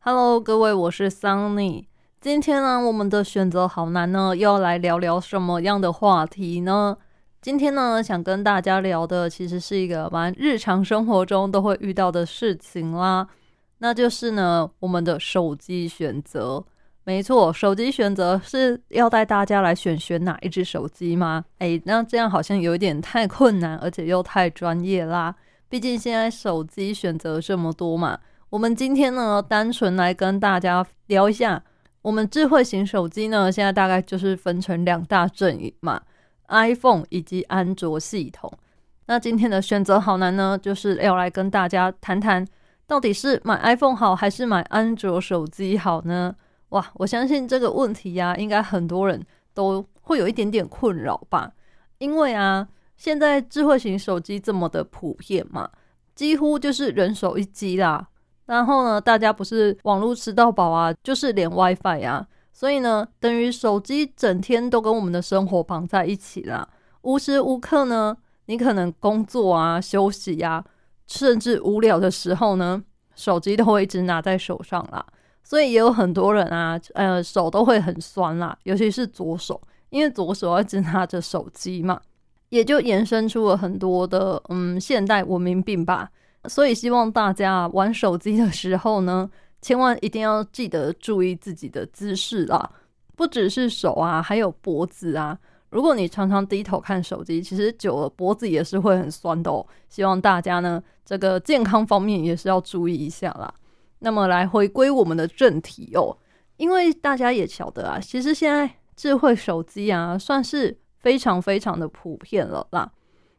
Hello，各位，我是 Sunny。今天呢，我们的选择好难呢，又要来聊聊什么样的话题呢？今天呢，想跟大家聊的其实是一个蛮日常生活中都会遇到的事情啦，那就是呢，我们的手机选择。没错，手机选择是要带大家来选选哪一只手机吗？诶，那这样好像有点太困难，而且又太专业啦。毕竟现在手机选择这么多嘛。我们今天呢，单纯来跟大家聊一下，我们智慧型手机呢，现在大概就是分成两大阵营嘛，iPhone 以及安卓系统。那今天的选择好难呢，就是要来跟大家谈谈，到底是买 iPhone 好还是买安卓手机好呢？哇，我相信这个问题呀，应该很多人都会有一点点困扰吧。因为啊，现在智慧型手机这么的普遍嘛，几乎就是人手一机啦。然后呢，大家不是网络吃到饱啊，就是连 WiFi 啊，所以呢，等于手机整天都跟我们的生活绑在一起啦。无时无刻呢，你可能工作啊、休息呀，甚至无聊的时候呢，手机都会一直拿在手上啦。所以也有很多人啊，呃，手都会很酸啦，尤其是左手，因为左手一直拿着手机嘛，也就延伸出了很多的嗯现代文明病吧。所以希望大家玩手机的时候呢，千万一定要记得注意自己的姿势啦，不只是手啊，还有脖子啊。如果你常常低头看手机，其实久了脖子也是会很酸的哦。希望大家呢，这个健康方面也是要注意一下啦。那么来回归我们的正题哦，因为大家也晓得啊，其实现在智慧手机啊算是非常非常的普遍了啦。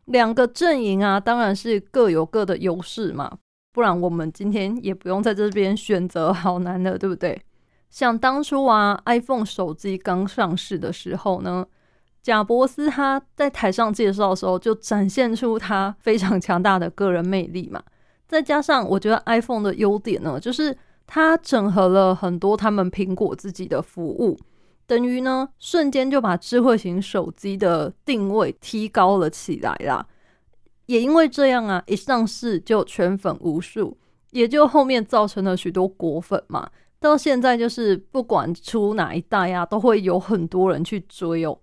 两个阵营啊，当然是各有各的优势嘛，不然我们今天也不用在这边选择，好难的，对不对？像当初啊，iPhone 手机刚上市的时候呢，贾伯斯他在台上介绍的时候，就展现出他非常强大的个人魅力嘛。再加上，我觉得 iPhone 的优点呢，就是它整合了很多他们苹果自己的服务，等于呢瞬间就把智慧型手机的定位提高了起来啦。也因为这样啊，一上市就圈粉无数，也就后面造成了许多果粉嘛。到现在就是不管出哪一代啊，都会有很多人去追哦。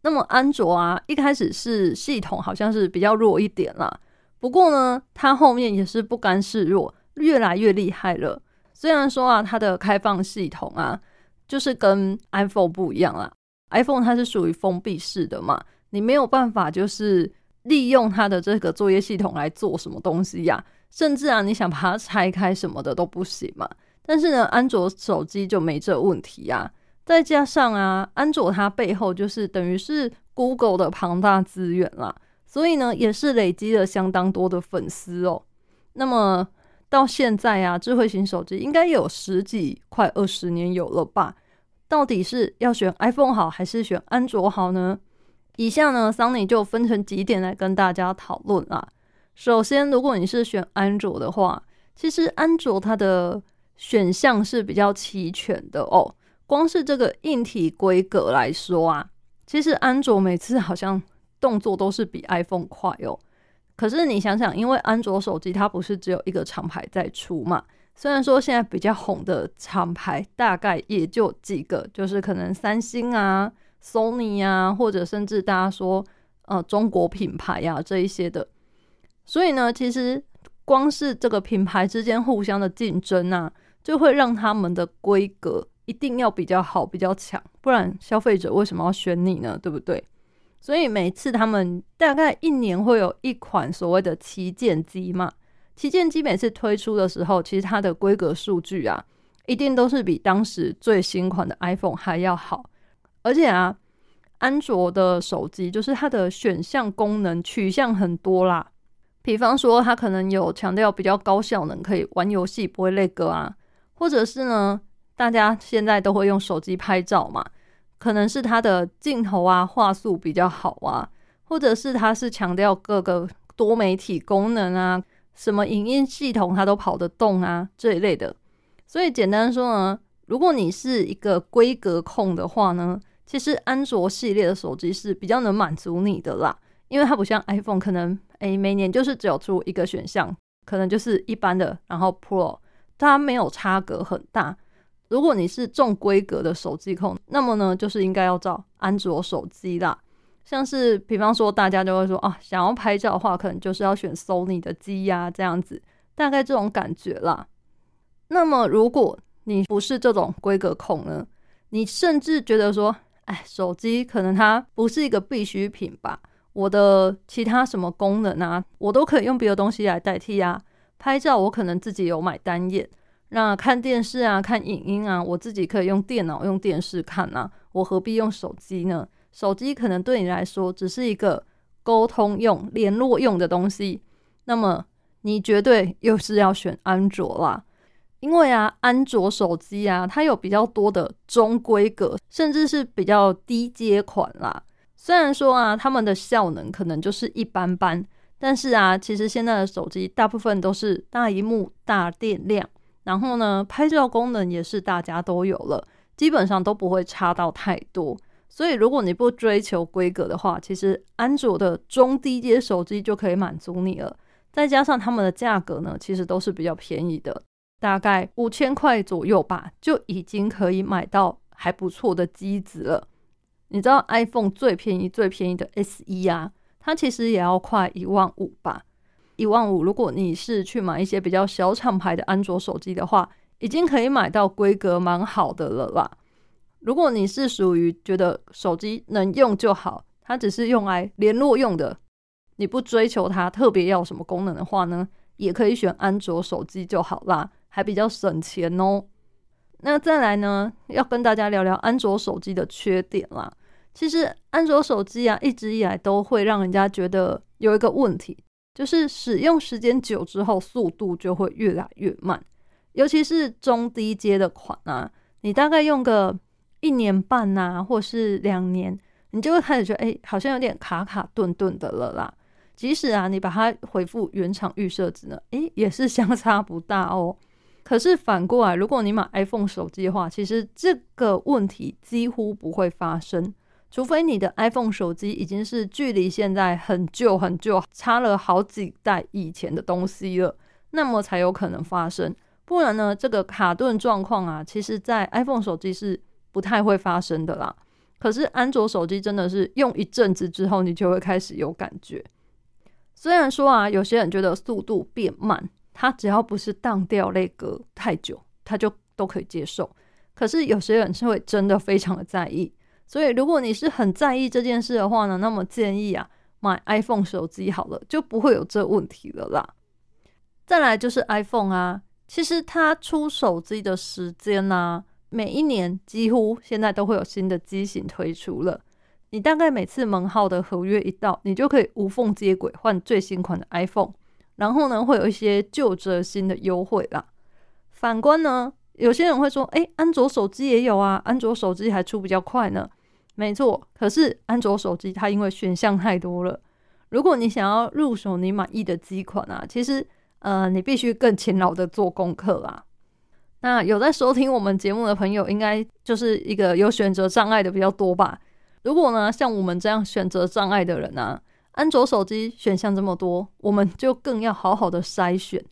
那么安卓啊，一开始是系统好像是比较弱一点啦。不过呢，它后面也是不甘示弱，越来越厉害了。虽然说啊，它的开放系统啊，就是跟 iPhone 不一样啦。iPhone 它是属于封闭式的嘛，你没有办法就是利用它的这个作业系统来做什么东西呀，甚至啊，你想把它拆开什么的都不行嘛。但是呢，安卓手机就没这问题呀。再加上啊，安卓它背后就是等于是 Google 的庞大资源啦。所以呢，也是累积了相当多的粉丝哦。那么到现在啊，智慧型手机应该有十几、快二十年有了吧？到底是要选 iPhone 好，还是选安卓好呢？以下呢，Sunny 就分成几点来跟大家讨论啦。首先，如果你是选安卓的话，其实安卓它的选项是比较齐全的哦。光是这个硬体规格来说啊，其实安卓每次好像。动作都是比 iPhone 快哦，可是你想想，因为安卓手机它不是只有一个厂牌在出嘛？虽然说现在比较红的厂牌大概也就几个，就是可能三星啊、Sony 啊，或者甚至大家说呃中国品牌呀这一些的。所以呢，其实光是这个品牌之间互相的竞争啊，就会让他们的规格一定要比较好、比较强，不然消费者为什么要选你呢？对不对？所以每次他们大概一年会有一款所谓的旗舰机嘛，旗舰机每次推出的时候，其实它的规格数据啊，一定都是比当时最新款的 iPhone 还要好。而且啊，安卓的手机就是它的选项功能取向很多啦，比方说它可能有强调比较高效能，可以玩游戏不会累个啊，或者是呢，大家现在都会用手机拍照嘛。可能是它的镜头啊画素比较好啊，或者是它是强调各个多媒体功能啊，什么影音系统它都跑得动啊这一类的。所以简单说呢，如果你是一个规格控的话呢，其实安卓系列的手机是比较能满足你的啦，因为它不像 iPhone，可能诶每年就是只有出一个选项，可能就是一般的，然后 Pro 它没有差隔很大。如果你是重规格的手机控，那么呢，就是应该要找安卓手机啦。像是比方说，大家就会说啊，想要拍照的话，可能就是要选 Sony 的机呀，这样子，大概这种感觉啦。那么，如果你不是这种规格控呢，你甚至觉得说，哎，手机可能它不是一个必需品吧？我的其他什么功能啊，我都可以用别的东西来代替啊。拍照我可能自己有买单眼。那看电视啊，看影音啊，我自己可以用电脑、用电视看啊，我何必用手机呢？手机可能对你来说只是一个沟通用、联络用的东西，那么你绝对又是要选安卓啦，因为啊，安卓手机啊，它有比较多的中规格，甚至是比较低阶款啦。虽然说啊，他们的效能可能就是一般般，但是啊，其实现在的手机大部分都是大荧幕、大电量。然后呢，拍照功能也是大家都有了，基本上都不会差到太多。所以如果你不追求规格的话，其实安卓的中低阶手机就可以满足你了。再加上他们的价格呢，其实都是比较便宜的，大概五千块左右吧，就已经可以买到还不错的机子了。你知道 iPhone 最便宜最便宜的 S 一啊，它其实也要快一万五吧。一万五，如果你是去买一些比较小厂牌的安卓手机的话，已经可以买到规格蛮好的了啦。如果你是属于觉得手机能用就好，它只是用来联络用的，你不追求它特别要什么功能的话呢，也可以选安卓手机就好啦，还比较省钱哦。那再来呢，要跟大家聊聊安卓手机的缺点啦。其实安卓手机啊，一直以来都会让人家觉得有一个问题。就是使用时间久之后，速度就会越来越慢，尤其是中低阶的款啊，你大概用个一年半呐，或是两年，你就会开始觉得，哎，好像有点卡卡顿顿的了啦。即使啊，你把它回复原厂预设值呢，诶，也是相差不大哦。可是反过来，如果你买 iPhone 手机的话，其实这个问题几乎不会发生。除非你的 iPhone 手机已经是距离现在很旧很旧，差了好几代以前的东西了，那么才有可能发生。不然呢，这个卡顿状况啊，其实在 iPhone 手机是不太会发生的啦。可是安卓手机真的是用一阵子之后，你就会开始有感觉。虽然说啊，有些人觉得速度变慢，它只要不是当掉那个太久，它就都可以接受。可是有些人是会真的非常的在意。所以，如果你是很在意这件事的话呢，那么建议啊，买 iPhone 手机好了，就不会有这问题了啦。再来就是 iPhone 啊，其实它出手机的时间呢，每一年几乎现在都会有新的机型推出了。你大概每次门号的合约一到，你就可以无缝接轨换最新款的 iPhone，然后呢，会有一些旧折新的优惠啦。反观呢，有些人会说，哎，安卓手机也有啊，安卓手机还出比较快呢。没错，可是安卓手机它因为选项太多了，如果你想要入手你满意的机款啊，其实呃你必须更勤劳的做功课啊。那有在收听我们节目的朋友，应该就是一个有选择障碍的比较多吧？如果呢像我们这样选择障碍的人呢，安卓手机选项这么多，我们就更要好好的筛选。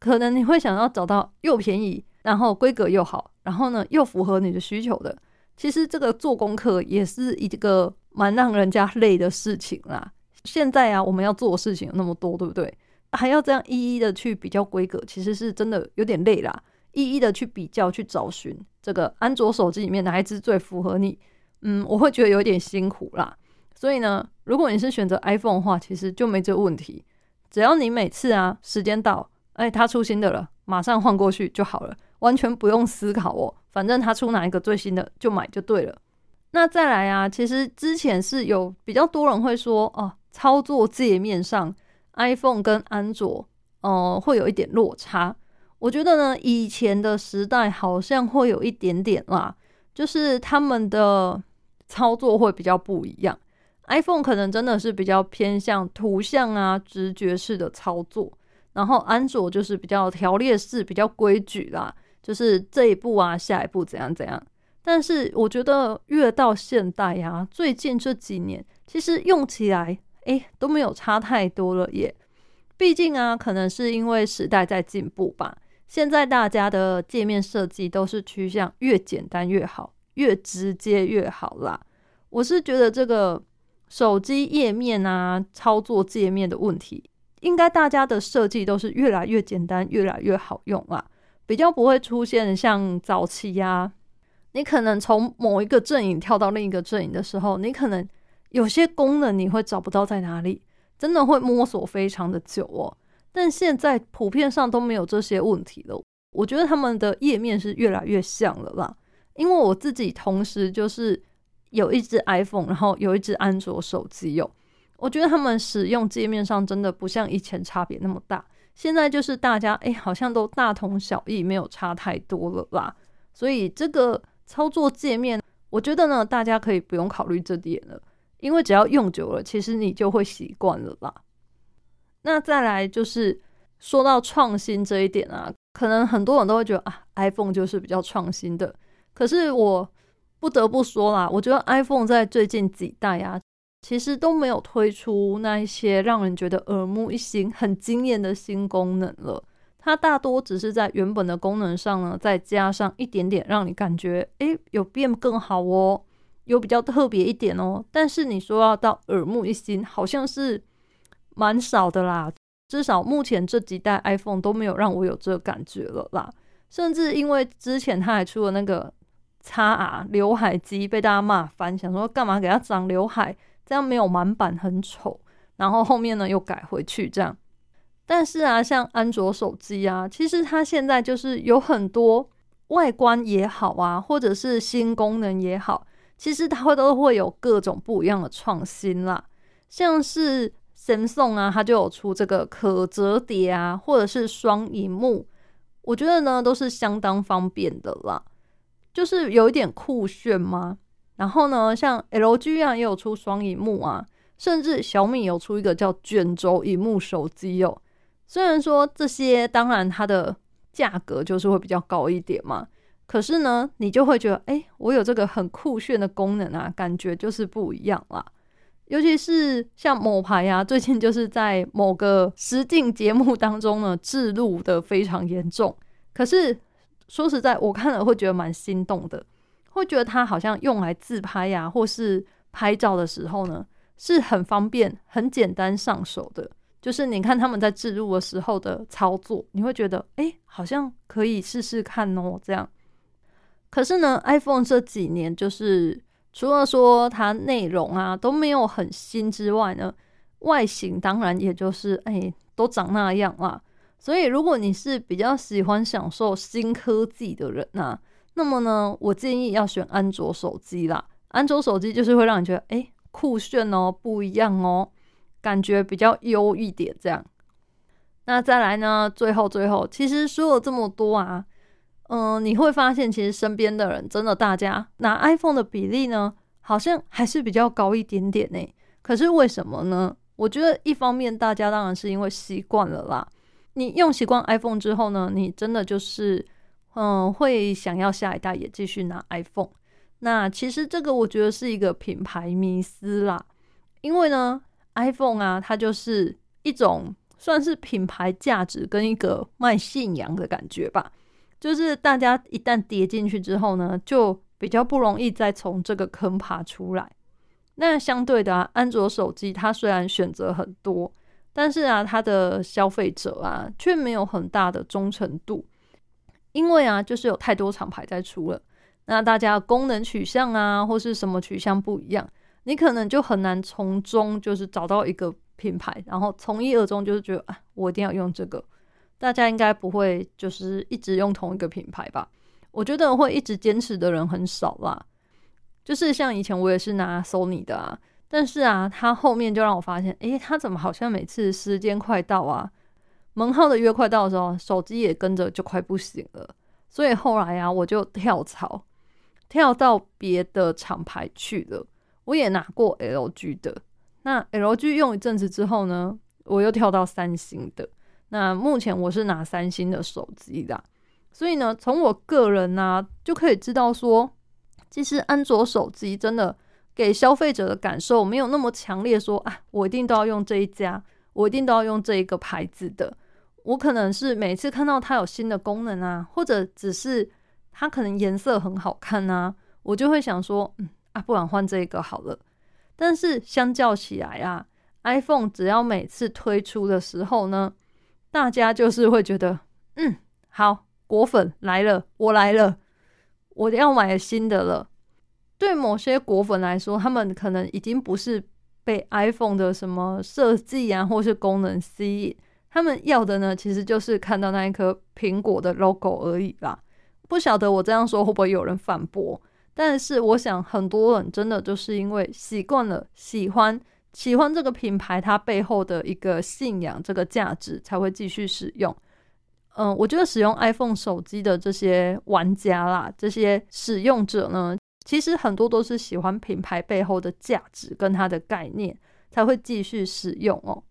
可能你会想要找到又便宜，然后规格又好，然后呢又符合你的需求的。其实这个做功课也是一个蛮让人家累的事情啦。现在啊，我们要做的事情有那么多，对不对？还要这样一一的去比较规格，其实是真的有点累啦。一一的去比较、去找寻这个安卓手机里面哪一支最符合你，嗯，我会觉得有点辛苦啦。所以呢，如果你是选择 iPhone 的话，其实就没这问题。只要你每次啊时间到，哎，它出新的了，马上换过去就好了，完全不用思考哦。反正他出哪一个最新的就买就对了。那再来啊，其实之前是有比较多人会说哦，操作界面上 iPhone 跟安卓哦会有一点落差。我觉得呢，以前的时代好像会有一点点啦，就是他们的操作会比较不一样。iPhone 可能真的是比较偏向图像啊直觉式的操作，然后安卓就是比较条列式、比较规矩啦。就是这一步啊，下一步怎样怎样？但是我觉得越到现代呀，最近这几年其实用起来，哎，都没有差太多了耶。毕竟啊，可能是因为时代在进步吧。现在大家的界面设计都是趋向越简单越好，越直接越好啦。我是觉得这个手机页面啊，操作界面的问题，应该大家的设计都是越来越简单，越来越好用啦，比较不会出现像早期呀，你可能从某一个阵营跳到另一个阵营的时候，你可能有些功能你会找不到在哪里，真的会摸索非常的久哦。但现在普遍上都没有这些问题了。我觉得他们的页面是越来越像了啦。因为我自己同时就是有一只 iPhone，然后有一只安卓手机哟。我觉得他们使用界面上真的不像以前差别那么大。现在就是大家哎，好像都大同小异，没有差太多了啦。所以这个操作界面，我觉得呢，大家可以不用考虑这点了，因为只要用久了，其实你就会习惯了啦。那再来就是说到创新这一点啊，可能很多人都会觉得啊，iPhone 就是比较创新的。可是我不得不说啦，我觉得 iPhone 在最近几代啊，其实都没有推出那一些让人觉得耳目一新、很惊艳的新功能了。它大多只是在原本的功能上呢，再加上一点点，让你感觉诶有变更好哦，有比较特别一点哦。但是你说要到耳目一新，好像是。蛮少的啦，至少目前这几代 iPhone 都没有让我有这个感觉了啦。甚至因为之前他还出了那个叉 R 刘海机，被大家骂翻，想说干嘛给他长刘海，这样没有满版很丑。然后后面呢又改回去这样。但是啊，像安卓手机啊，其实它现在就是有很多外观也好啊，或者是新功能也好，其实它会都会有各种不一样的创新啦，像是。Samsung 啊，它就有出这个可折叠啊，或者是双荧幕，我觉得呢都是相当方便的啦，就是有一点酷炫吗。然后呢，像 LG 啊也有出双荧幕啊，甚至小米有出一个叫卷轴荧幕手机哦。虽然说这些当然它的价格就是会比较高一点嘛，可是呢，你就会觉得，哎，我有这个很酷炫的功能啊，感觉就是不一样啦。尤其是像某牌呀，最近就是在某个实境节目当中呢，置入的非常严重。可是说实在，我看了会觉得蛮心动的，会觉得它好像用来自拍呀，或是拍照的时候呢，是很方便、很简单上手的。就是你看他们在置入的时候的操作，你会觉得哎，好像可以试试看哦。这样，可是呢，iPhone 这几年就是。除了说它内容啊都没有很新之外呢，外形当然也就是哎都长那样啦。所以如果你是比较喜欢享受新科技的人呐，那么呢，我建议要选安卓手机啦。安卓手机就是会让你觉得哎酷炫哦，不一样哦，感觉比较优一点这样。那再来呢，最后最后，其实说了这么多啊。嗯，你会发现，其实身边的人真的，大家拿 iPhone 的比例呢，好像还是比较高一点点呢。可是为什么呢？我觉得一方面，大家当然是因为习惯了啦。你用习惯 iPhone 之后呢，你真的就是，嗯，会想要下一代也继续拿 iPhone。那其实这个我觉得是一个品牌迷思啦，因为呢，iPhone 啊，它就是一种算是品牌价值跟一个卖信仰的感觉吧。就是大家一旦跌进去之后呢，就比较不容易再从这个坑爬出来。那相对的啊，安卓手机它虽然选择很多，但是啊，它的消费者啊却没有很大的忠诚度，因为啊，就是有太多厂牌在出了。那大家功能取向啊，或是什么取向不一样，你可能就很难从中就是找到一个品牌，然后从一而终，就是觉得啊，我一定要用这个。大家应该不会就是一直用同一个品牌吧？我觉得会一直坚持的人很少啦。就是像以前我也是拿 Sony 的啊，但是啊，他后面就让我发现，诶，他怎么好像每次时间快到啊，门号的约快到的时候，手机也跟着就快不行了。所以后来啊，我就跳槽，跳到别的厂牌去了。我也拿过 LG 的，那 LG 用一阵子之后呢，我又跳到三星的。那目前我是拿三星的手机的，所以呢，从我个人呢就可以知道说，其实安卓手机真的给消费者的感受没有那么强烈，说啊，我一定都要用这一家，我一定都要用这一个牌子的。我可能是每次看到它有新的功能啊，或者只是它可能颜色很好看啊，我就会想说，嗯啊，不然换这个好了。但是相较起来啊，iPhone 只要每次推出的时候呢，大家就是会觉得，嗯，好，果粉来了，我来了，我要买新的了。对某些果粉来说，他们可能已经不是被 iPhone 的什么设计啊，或是功能吸引。他们要的呢，其实就是看到那一颗苹果的 logo 而已啦。不晓得我这样说会不会有人反驳？但是我想，很多人真的就是因为习惯了、喜欢、喜欢这个品牌，它背后的一个信仰、这个价值，才会继续使用。嗯，我觉得使用 iPhone 手机的这些玩家啦，这些使用者呢，其实很多都是喜欢品牌背后的价值跟它的概念，才会继续使用哦。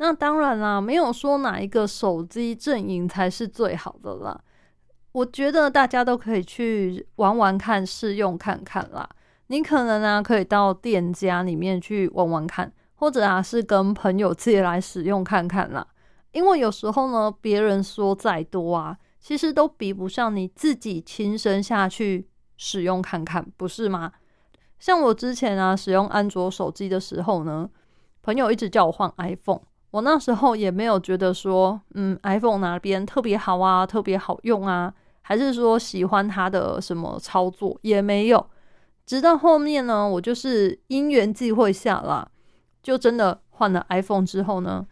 那当然啦，没有说哪一个手机阵营才是最好的啦。我觉得大家都可以去玩玩看，试用看看啦。你可能啊，可以到店家里面去玩玩看，或者啊，是跟朋友借来使用看看啦。因为有时候呢，别人说再多啊，其实都比不上你自己亲身下去使用看看，不是吗？像我之前啊，使用安卓手机的时候呢，朋友一直叫我换 iPhone。我那时候也没有觉得说，嗯，iPhone 哪边特别好啊，特别好用啊，还是说喜欢它的什么操作也没有。直到后面呢，我就是因缘际会下啦，就真的换了 iPhone 之后呢，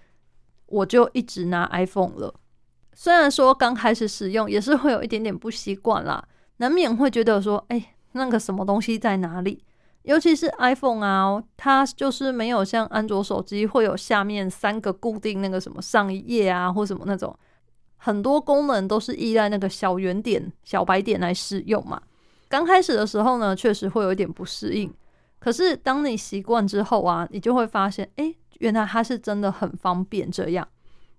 我就一直拿 iPhone 了。虽然说刚开始使用也是会有一点点不习惯啦，难免会觉得说，哎，那个什么东西在哪里？尤其是 iPhone 啊，它就是没有像安卓手机会有下面三个固定那个什么上一页啊，或什么那种很多功能都是依赖那个小圆点、小白点来使用嘛。刚开始的时候呢，确实会有一点不适应。可是当你习惯之后啊，你就会发现，哎，原来它是真的很方便这样。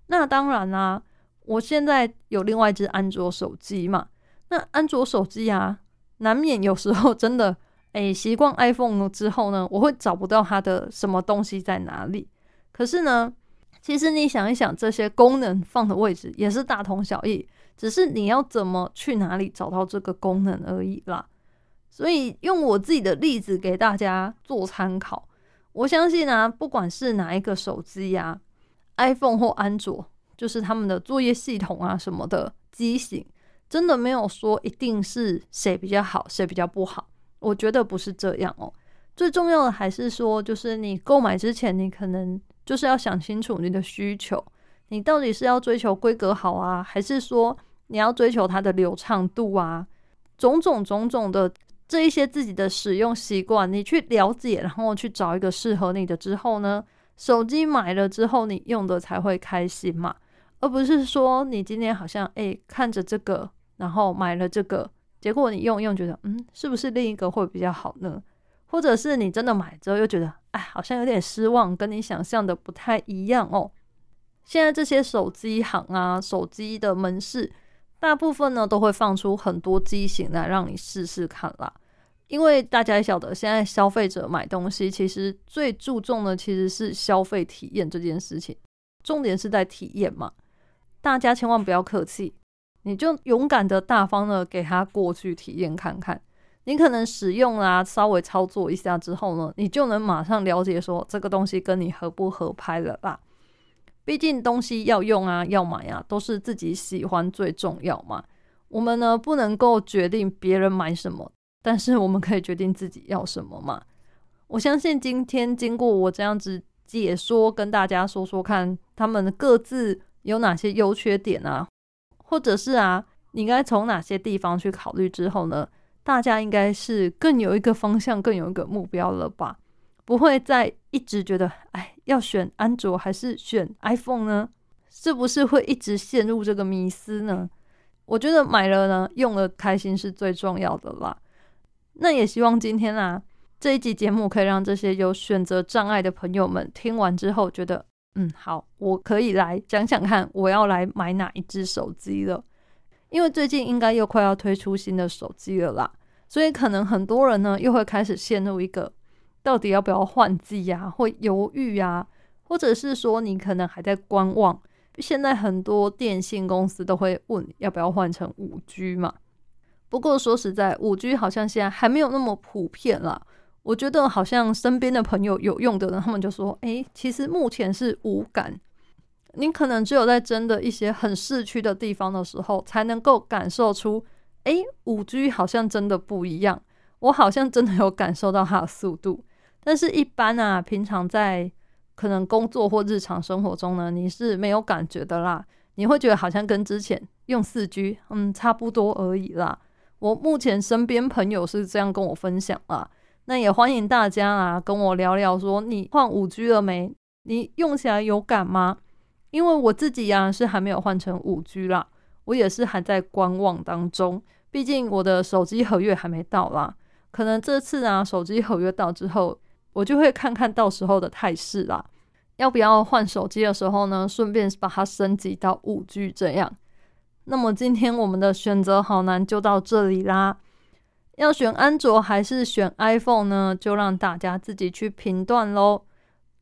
那当然啦，我现在有另外一只安卓手机嘛，那安卓手机啊，难免有时候真的。哎，习惯 iPhone 之后呢，我会找不到它的什么东西在哪里。可是呢，其实你想一想，这些功能放的位置也是大同小异，只是你要怎么去哪里找到这个功能而已啦。所以用我自己的例子给大家做参考。我相信啊，不管是哪一个手机呀，iPhone 或安卓，就是他们的作业系统啊什么的机型，真的没有说一定是谁比较好，谁比较不好。我觉得不是这样哦，最重要的还是说，就是你购买之前，你可能就是要想清楚你的需求，你到底是要追求规格好啊，还是说你要追求它的流畅度啊，种种种种的这一些自己的使用习惯，你去了解，然后去找一个适合你的之后呢，手机买了之后，你用的才会开心嘛，而不是说你今天好像诶看着这个，然后买了这个。结果你用用觉得，嗯，是不是另一个会比较好呢？或者是你真的买之后又觉得，哎，好像有点失望，跟你想象的不太一样哦。现在这些手机行啊，手机的门市，大部分呢都会放出很多机型来让你试试看啦。因为大家也晓得，现在消费者买东西其实最注重的其实是消费体验这件事情，重点是在体验嘛。大家千万不要客气。你就勇敢的、大方的给他过去体验看看，你可能使用啊，稍微操作一下之后呢，你就能马上了解说这个东西跟你合不合拍了啦。毕竟东西要用啊，要买啊，都是自己喜欢最重要嘛。我们呢不能够决定别人买什么，但是我们可以决定自己要什么嘛。我相信今天经过我这样子解说，跟大家说说看，他们各自有哪些优缺点啊。或者是啊，你应该从哪些地方去考虑之后呢？大家应该是更有一个方向，更有一个目标了吧？不会再一直觉得，哎，要选安卓还是选 iPhone 呢？是不是会一直陷入这个迷思呢？我觉得买了呢，用了开心是最重要的啦。那也希望今天啊，这一集节目可以让这些有选择障碍的朋友们听完之后觉得。嗯，好，我可以来讲讲看，我要来买哪一只手机了。因为最近应该又快要推出新的手机了啦，所以可能很多人呢又会开始陷入一个到底要不要换机呀，会犹豫啊，或者是说你可能还在观望，现在很多电信公司都会问要不要换成五 G 嘛。不过说实在，五 G 好像现在还没有那么普遍啦。我觉得好像身边的朋友有用的人，他们就说：“诶，其实目前是无感。你可能只有在真的一些很市区的地方的时候，才能够感受出，诶，五 G 好像真的不一样。我好像真的有感受到它的速度。但是，一般啊，平常在可能工作或日常生活中呢，你是没有感觉的啦。你会觉得好像跟之前用四 G，嗯，差不多而已啦。我目前身边朋友是这样跟我分享啦。”那也欢迎大家啊，跟我聊聊，说你换五 G 了没？你用起来有感吗？因为我自己呀是还没有换成五 G 啦，我也是还在观望当中。毕竟我的手机合约还没到啦，可能这次啊手机合约到之后，我就会看看到时候的态势啦，要不要换手机的时候呢，顺便把它升级到五 G 这样。那么今天我们的选择好难就到这里啦。要选安卓还是选 iPhone 呢？就让大家自己去评断喽。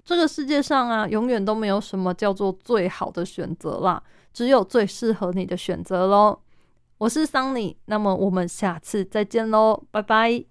这个世界上啊，永远都没有什么叫做最好的选择啦，只有最适合你的选择喽。我是桑尼，那么我们下次再见喽，拜拜。